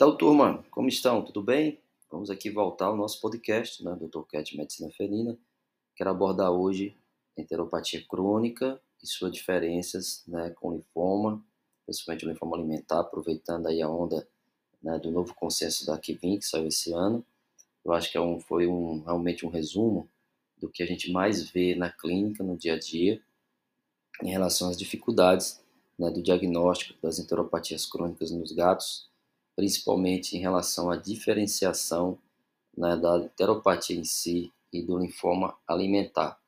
Então, turma, como estão? Tudo bem? Vamos aqui voltar ao nosso podcast, né, Dr. Cat Medicina Felina. Quero abordar hoje enteropatia crônica e suas diferenças né, com linfoma, principalmente o linfoma alimentar, aproveitando aí a onda né, do novo consenso da Kivin, que saiu esse ano. Eu acho que é um, foi um, realmente um resumo do que a gente mais vê na clínica, no dia a dia, em relação às dificuldades né, do diagnóstico das enteropatias crônicas nos gatos, principalmente em relação à diferenciação né, da enteropatia em si e do linfoma alimentar.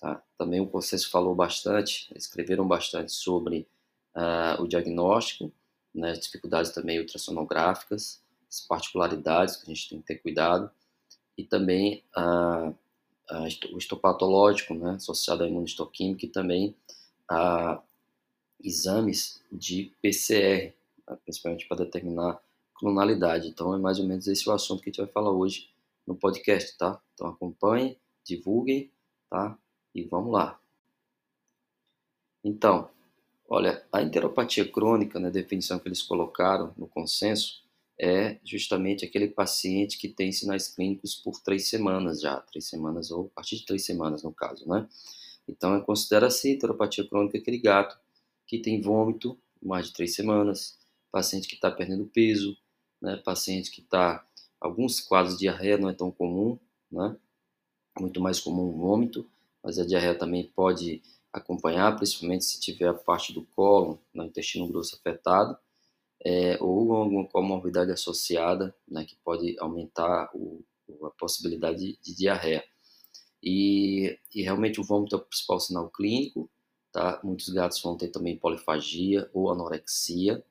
Tá? Também o consenso falou bastante, escreveram bastante sobre uh, o diagnóstico, né, dificuldades também ultrassonográficas, as particularidades que a gente tem que ter cuidado, e também uh, uh, o histopatológico, né, associado à imunistoquímica, e também uh, exames de PCR, né, principalmente para determinar clonalidade. Então é mais ou menos esse o assunto que a gente vai falar hoje no podcast, tá? Então acompanhem, divulguem, tá? E vamos lá. Então, olha, a enteropatia crônica, na né, definição que eles colocaram no consenso, é justamente aquele paciente que tem sinais clínicos por três semanas já, três semanas ou a partir de três semanas no caso, né? Então, considera-se enteropatia crônica aquele gato que tem vômito mais de três semanas, paciente que está perdendo peso, né? Paciente que está, alguns quadros de diarreia não é tão comum, né? Muito mais comum o vômito, mas a diarreia também pode acompanhar, principalmente se tiver a parte do colo, no intestino grosso afetado, é, ou alguma comorbidade associada, né, que pode aumentar o, a possibilidade de, de diarreia. E, e, realmente o vômito é o principal sinal clínico, tá? Muitos gatos vão ter também polifagia ou anorexia,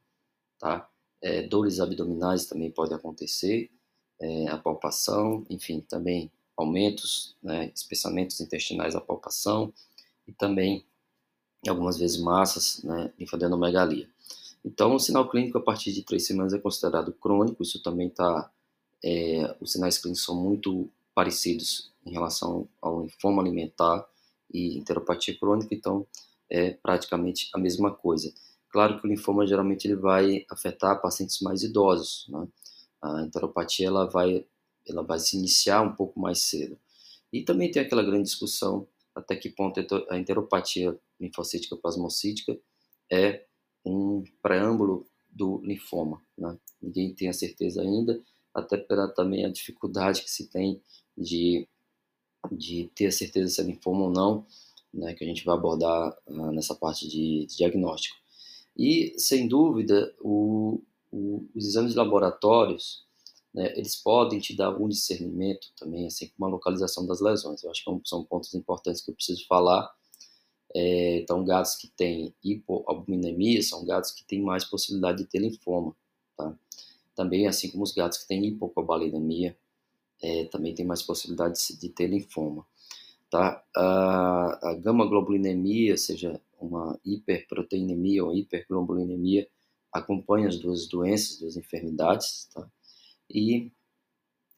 tá? É, dores abdominais também pode acontecer, é, a palpação, enfim, também aumentos, né, espessamentos intestinais à palpação e também algumas vezes massas, né, linfadenomegalia. Então, o sinal clínico a partir de três semanas é considerado crônico. Isso também está, é, os sinais clínicos são muito parecidos em relação ao linfoma alimentar e enteropatia crônica. Então, é praticamente a mesma coisa. Claro que o linfoma geralmente ele vai afetar pacientes mais idosos, né? A enteropatia ela vai ela vai se iniciar um pouco mais cedo. E também tem aquela grande discussão até que ponto a enteropatia linfocítica plasmocítica é um preâmbulo do linfoma, né? Ninguém tem a certeza ainda, até pela também a dificuldade que se tem de de ter a certeza se é linfoma ou não, né, que a gente vai abordar uh, nessa parte de, de diagnóstico. E, sem dúvida, o, o, os exames de laboratórios, né, eles podem te dar algum discernimento também, assim como a localização das lesões. Eu acho que é são pontos importantes que eu preciso falar. É, então, gatos que têm hipoalbuminemia são gatos que têm mais possibilidade de ter linfoma. Tá? Também, assim como os gatos que têm hipocobalinemia, é, também tem mais possibilidade de, de ter linfoma. Tá? A, a gama-globulinemia, seja uma hiperproteinemia ou hiperglobulinemia, acompanha as duas doenças, duas enfermidades, tá? E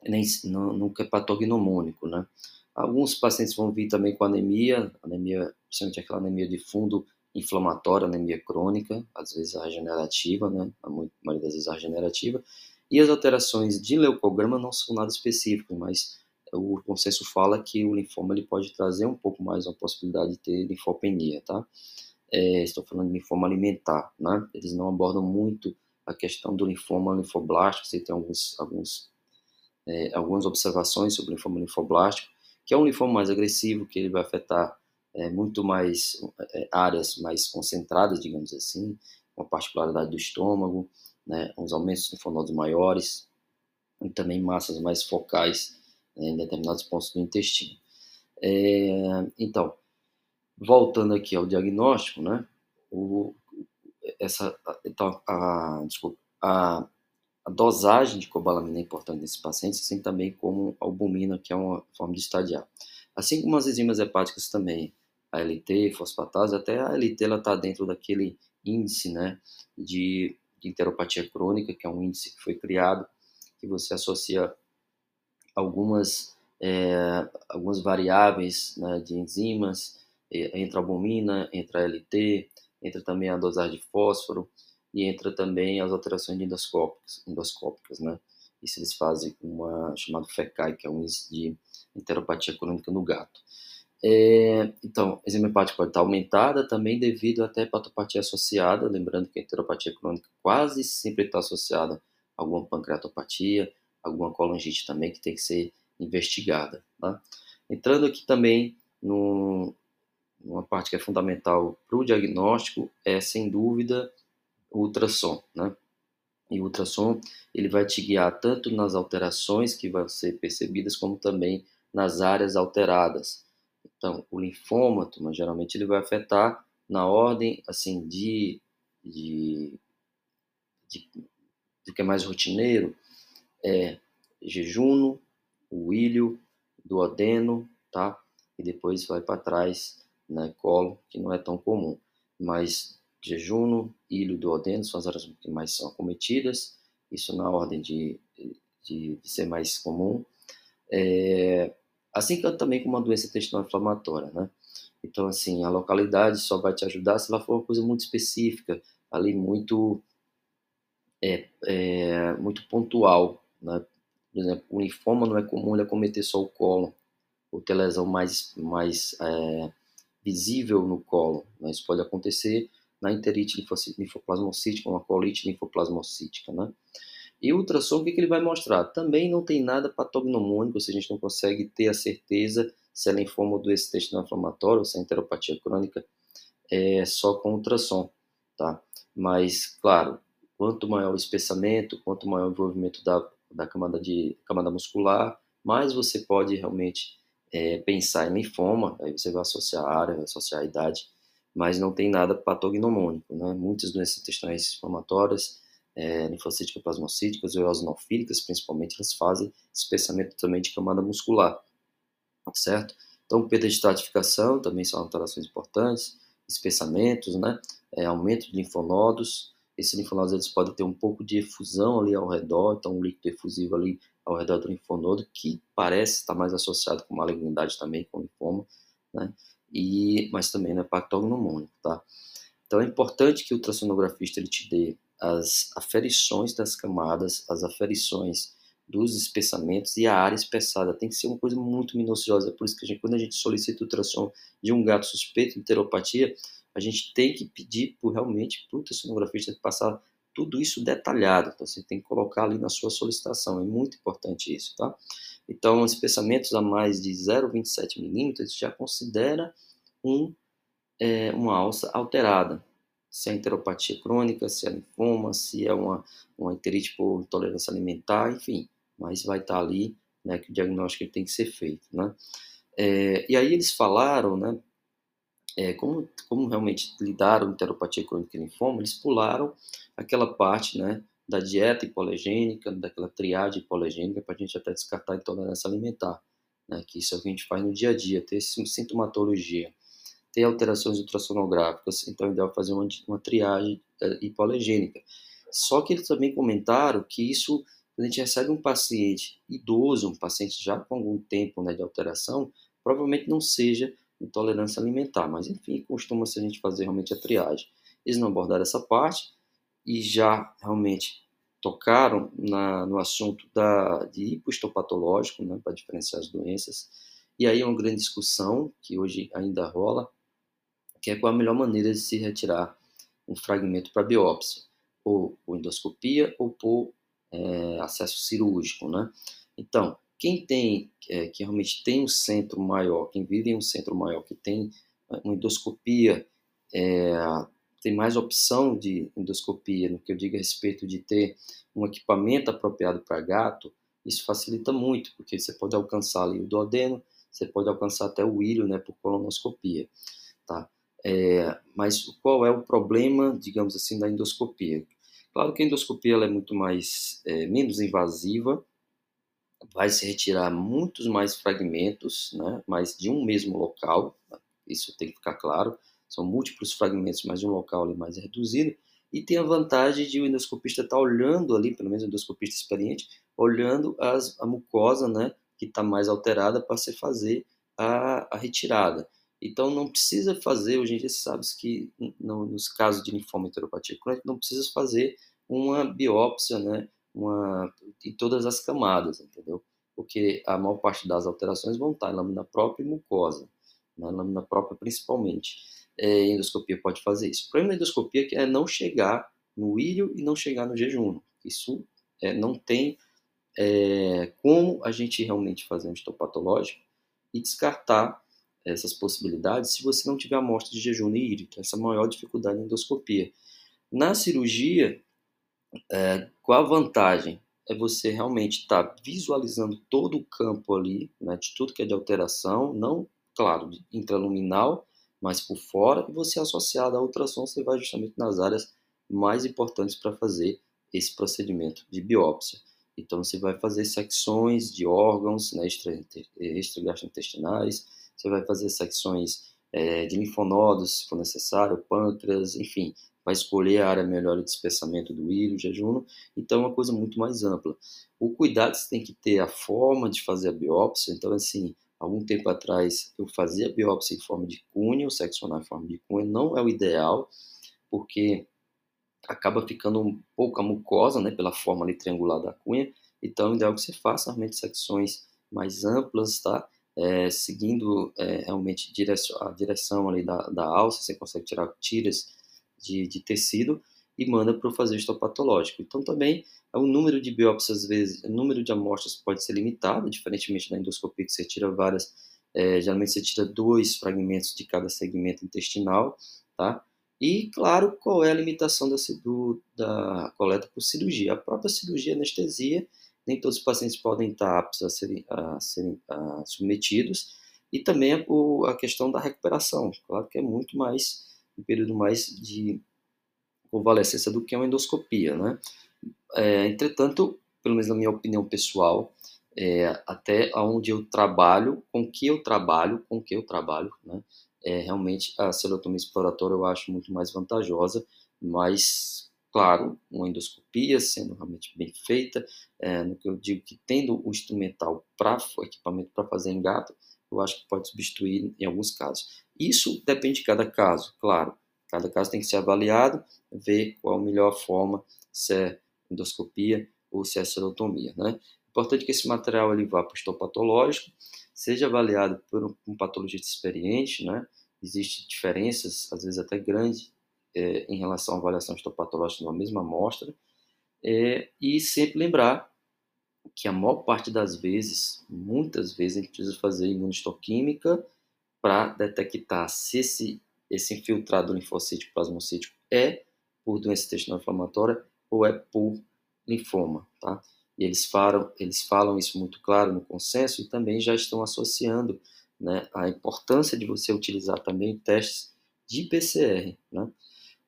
nem, nunca é patognomônico, né? Alguns pacientes vão vir também com anemia, anemia, principalmente aquela anemia de fundo inflamatória, anemia crônica, às vezes a regenerativa, né? A maioria das vezes a regenerativa. E as alterações de leucograma não são nada específicas, mas o consenso fala que o linfoma ele pode trazer um pouco mais a possibilidade de ter linfopenia, tá? É, estou falando de linfoma alimentar, né? Eles não abordam muito a questão do linfoma linfoblástico, você tem alguns, alguns, é, algumas observações sobre o linfoma linfoblástico, que é um linfoma mais agressivo, que ele vai afetar é, muito mais é, áreas mais concentradas, digamos assim, uma particularidade do estômago, né, uns aumentos linfonodos maiores, e também massas mais focais em determinados pontos do intestino. É, então, voltando aqui ao diagnóstico, né, o, essa, então, a, desculpa, a, a dosagem de cobalamina é importante nesses pacientes, assim também como albumina, que é uma forma de estadiar. Assim como as enzimas hepáticas também, a LT, fosfatase, até a LT está dentro daquele índice né, de, de enteropatia crônica, que é um índice que foi criado, que você associa algumas, é, algumas variáveis né, de enzimas, entre a albumina, entre a LT, entre também a dosagem de fósforo, e entra também as alterações endoscópicas, endoscópicas né? Isso eles fazem uma chamada FECAI, que é um índice de enteropatia crônica no gato. É, então, a enzima hepática pode estar aumentada também devido à hepatopatia associada, lembrando que a enteropatia crônica quase sempre está associada a alguma pancreatopatia, alguma colangite também que tem que ser investigada. Tá? Entrando aqui também no, numa parte que é fundamental para o diagnóstico, é sem dúvida o ultrassom. Né? E o ultrassom ele vai te guiar tanto nas alterações que vão ser percebidas, como também nas áreas alteradas. Então, o linfoma, geralmente ele vai afetar na ordem assim de, de, de, de que é mais rotineiro, é jejuno, o ilho, duodeno, tá? E depois vai para trás, né, colo, que não é tão comum. Mas jejuno, ilho, duodeno são as áreas que mais são acometidas, isso na ordem de, de, de ser mais comum. É, assim que também com uma doença intestinal inflamatória, né? Então, assim, a localidade só vai te ajudar se ela for uma coisa muito específica, ali muito, é, é, muito pontual, né? Por exemplo, o linfoma não é comum ele acometer só o colo, ou ter lesão mais, mais é, visível no colo. Né? Isso pode acontecer na enterite linfoplasmocítica, uma colite linfoplasmocítica, né? E o ultrassom, o que, que ele vai mostrar? Também não tem nada patognomônico, se a gente não consegue ter a certeza se é linfoma do intestino inflamatório ou se é enteropatia crônica, é só com ultrassom, tá? Mas, claro, quanto maior o espessamento, quanto maior o envolvimento da, da camada, de, camada muscular, mais você pode realmente é, pensar em linfoma, aí você vai associar a área, vai associar a idade, mas não tem nada patognomônico, né? Muitas doenças intestinais inflamatórias, é, linfocíticas, plasmocíticas eosinofílicas, principalmente, elas fazem espessamento também de camada muscular, certo? Então, perda de estratificação também são alterações importantes, espessamentos, né? É, aumento de linfonodos, esses linfonodos eles podem ter um pouco de efusão ali ao redor, então um líquido efusivo ali ao redor do linfonodo, que parece estar mais associado com malignidade também, com linfoma, né? E, mas também não é patognomônico, tá? Então é importante que o ultrassonografista ele te dê as aferições das camadas, as aferições dos espessamentos e a área espessada. Tem que ser uma coisa muito minuciosa. Por isso que a gente, quando a gente solicita ultrassom de um gato suspeito de enteropatia, a gente tem que pedir por, realmente para o ultrassonografista passar tudo isso detalhado. Então, você tem que colocar ali na sua solicitação. É muito importante isso, tá? Então, espessamentos a mais de 0,27 milímetros já considera um, é, uma alça alterada. Se é enteropatia crônica, se é linfoma, se é uma, uma enterite por intolerância alimentar, enfim. Mas vai estar ali né, que o diagnóstico tem que ser feito, né? É, e aí eles falaram, né, é, como, como realmente lidaram com enteropatia crônica e linfoma, eles pularam aquela parte né, da dieta hipoalergênica, daquela triade hipoalergênica, para a gente até descartar a intolerância alimentar, né, que isso é o que a gente faz no dia a dia, ter sintomatologia, ter alterações ultrassonográficas, então é ideal fazer uma, uma triagem é. Só que eles também comentaram que isso, quando a gente recebe um paciente idoso, um paciente já com algum tempo né, de alteração, provavelmente não seja intolerância alimentar. Mas, enfim, costuma-se a gente fazer realmente a triagem. Eles não abordaram essa parte e já realmente tocaram na, no assunto da, de hipostopatológico, né, para diferenciar as doenças. E aí é uma grande discussão que hoje ainda rola, que é qual a melhor maneira de se retirar um fragmento para biópsia, ou por endoscopia ou por é, acesso cirúrgico, né? Então, quem tem, é, que realmente tem um centro maior, quem vive em um centro maior, que tem uma endoscopia, é, tem mais opção de endoscopia, no que eu digo a respeito de ter um equipamento apropriado para gato, isso facilita muito, porque você pode alcançar ali o duodeno, você pode alcançar até o ilho, né, por colonoscopia, tá? É, mas qual é o problema, digamos assim, da endoscopia? Claro que a endoscopia é muito mais, é, menos invasiva, vai se retirar muitos mais fragmentos, né, mas de um mesmo local, isso tem que ficar claro, são múltiplos fragmentos, mas de um local ali mais reduzido, e tem a vantagem de o endoscopista estar tá olhando ali, pelo menos o endoscopista experiente, olhando as, a mucosa, né, que está mais alterada para se fazer a, a retirada. Então, não precisa fazer, hoje em dia, sabe que no, nos casos de linfoma enteropatia crônica, não precisa fazer uma biópsia, né, uma, em todas as camadas, entendeu? Porque a maior parte das alterações vão estar na lâmina própria e mucosa, na lâmina própria principalmente. É, endoscopia pode fazer isso. O problema da endoscopia é não chegar no ilho e não chegar no jejum. Isso é, não tem é, como a gente realmente fazer um histopatológico e descartar essas possibilidades se você não tiver amostra de jejum e. Então, essa é a maior dificuldade na endoscopia. Na cirurgia, é, qual a vantagem? É você realmente estar tá visualizando todo o campo ali, né, de tudo que é de alteração, não, claro, intraluminal, mas por fora, e você associado à ultrassom, você vai justamente nas áreas mais importantes para fazer esse procedimento de biópsia. Então, você vai fazer secções de órgãos né, extragastrointestinais, você vai fazer secções é, de linfonodos, se for necessário, pâncreas, enfim, vai escolher a área melhor de espessamento do írio, jejum, então é uma coisa muito mais ampla. O cuidado você tem que ter a forma de fazer a biópsia, então assim, algum tempo atrás eu fazia a biópsia em forma de cunha, o seccionar em forma de cunha não é o ideal, porque acaba ficando um pouco a mucosa, né, pela forma ali triangular da cunha, então é ideal que você faça realmente secções mais amplas, tá? É, seguindo é, realmente a direção ali da, da alça, você consegue tirar tiras de, de tecido e manda para o fazer histopatológico. Então também o número de biópsias, às vezes, o número de amostras pode ser limitado, diferentemente da endoscopia que você tira várias, é, geralmente você tira dois fragmentos de cada segmento intestinal, tá? E, claro, qual é a limitação da, do, da coleta por cirurgia? A própria cirurgia anestesia, nem todos os pacientes podem estar aptos a serem, a serem a, submetidos, e também a, questão da recuperação, claro que é muito mais um período mais de convalescência do que uma endoscopia, né? É, entretanto, pelo menos na minha opinião pessoal, é, até onde eu trabalho, com que eu trabalho, com que eu trabalho, né? É, realmente a celotomia exploratória eu acho muito mais vantajosa, mas claro, uma endoscopia sendo realmente bem feita, é, no que eu digo que tendo o instrumental para o equipamento para fazer engato, eu acho que pode substituir em alguns casos. Isso depende de cada caso, claro. Cada caso tem que ser avaliado, ver qual a melhor forma, se é endoscopia ou se é celotomia. Né? Importante que esse material ele vá para o histopatológico, seja avaliado por um patologista experiente, né? Existem diferenças, às vezes até grandes, é, em relação à avaliação histopatológica numa mesma amostra, é, e sempre lembrar que a maior parte das vezes, muitas vezes, a gente precisa fazer imunistoquímica para detectar se esse, esse infiltrado linfocítico plasmocítico é por doença intestinal inflamatória ou é por linfoma, tá? E eles falam, eles falam isso muito claro no consenso e também já estão associando né, a importância de você utilizar também testes de PCR, né?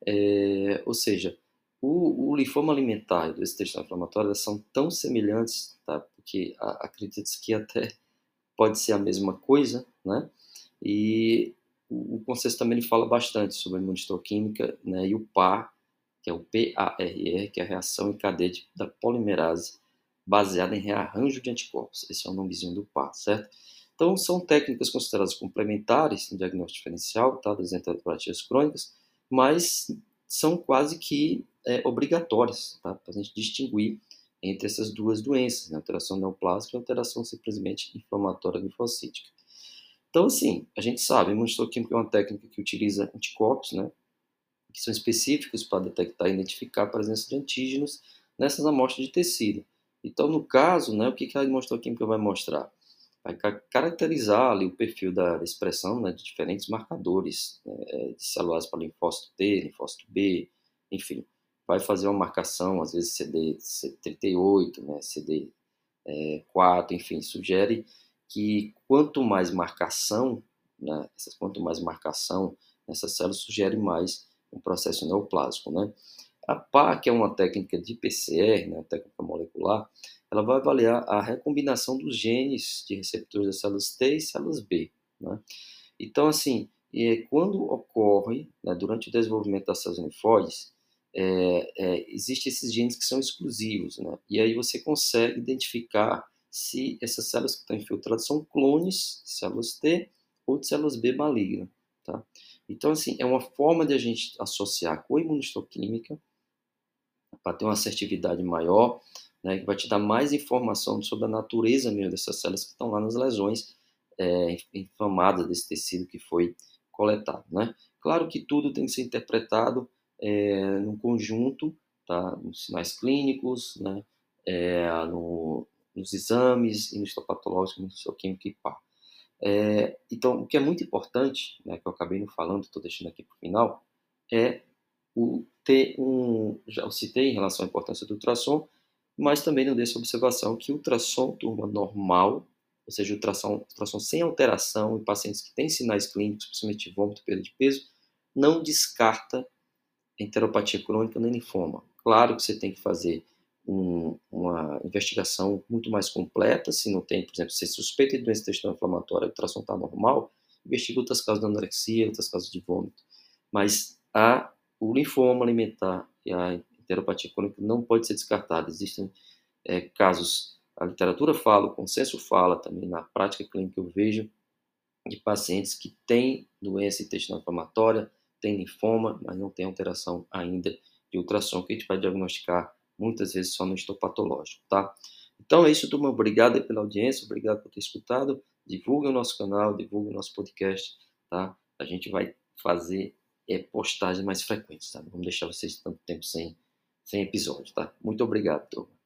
É, ou seja, o, o linfoma alimentar e doença intestinal inflamatória são tão semelhantes, tá? Porque acredita-se que até pode ser a mesma coisa, né? E o, o também ele fala bastante sobre a imunistoquímica né, e o PAR, que é o PARR, que é a reação em cadeia de, da polimerase baseada em rearranjo de anticorpos. Esse é o nomezinho do PAR, certo? Então, são técnicas consideradas complementares no diagnóstico diferencial tá, das enteropatias crônicas, mas são quase que é, obrigatórias tá, para a gente distinguir entre essas duas doenças, né, alteração neoplásica e alteração simplesmente inflamatória linfocítica. Então, assim, a gente sabe, a imunistoquímica é uma técnica que utiliza anticorpos, né, que são específicos para detectar e identificar a presença de antígenos nessas amostras de tecido. Então, no caso, né, o que a imunistoquímica vai mostrar? Vai caracterizar ali o perfil da, expressão né, de diferentes marcadores né, de celulares para linfócito T, linfócito B, enfim, vai fazer uma marcação, às vezes CD 38, né, CD é, 4, enfim, sugere que quanto mais marcação, né, quanto mais marcação nessas células, sugere mais um processo neoplásico. Né? A PA, que é uma técnica de PCR, né, técnica molecular, ela vai avaliar a recombinação dos genes de receptores das células T e células B. Né? Então, assim, quando ocorre, né, durante o desenvolvimento das células linfóides, é, é, existem esses genes que são exclusivos, né? e aí você consegue identificar se essas células que estão infiltradas são clones de células T ou de células B malignas, tá? Então, assim, é uma forma de a gente associar com a imunistoquímica para ter uma assertividade maior, né, que vai te dar mais informação sobre a natureza mesmo dessas células que estão lá nas lesões é, inflamadas desse tecido que foi coletado, né? Claro que tudo tem que ser interpretado é, no conjunto, tá? Nos sinais clínicos, né? É, no, nos exames, no histopatológico, no histoquímico e pá. É, então, o que é muito importante, né, que eu acabei não falando, estou deixando aqui para o final, é o ter um. Já citei em relação à importância do ultrassom, mas também não deixa observação que ultrassom turma normal, ou seja, ultrassom, ultrassom sem alteração em pacientes que têm sinais clínicos, principalmente vômito, perda de peso, não descarta enteropatia crônica nem linfoma. Claro que você tem que fazer um, uma investigação muito mais completa, se não tem, por exemplo, se suspeita de doença intestinal inflamatória, o ultrassom está normal, investiga outras causas de anorexia, outras causas de vômito. Mas a, o linfoma alimentar e a enteropatia crônica não pode ser descartada. Existem é, casos, a literatura fala, o consenso fala também, na prática clínica eu vejo, de pacientes que têm doença intestinal inflamatória, têm linfoma, mas não tem alteração ainda de ultrassom, que a gente vai diagnosticar muitas vezes só no histopatológico, tá? Então é isso, turma. Obrigado pela audiência, obrigado por ter escutado. Divulgue o nosso canal, divulgue o nosso podcast, tá? A gente vai fazer é, postagens mais frequentes, tá? Não vamos deixar vocês tanto tempo sem, sem episódio, tá? Muito obrigado, turma.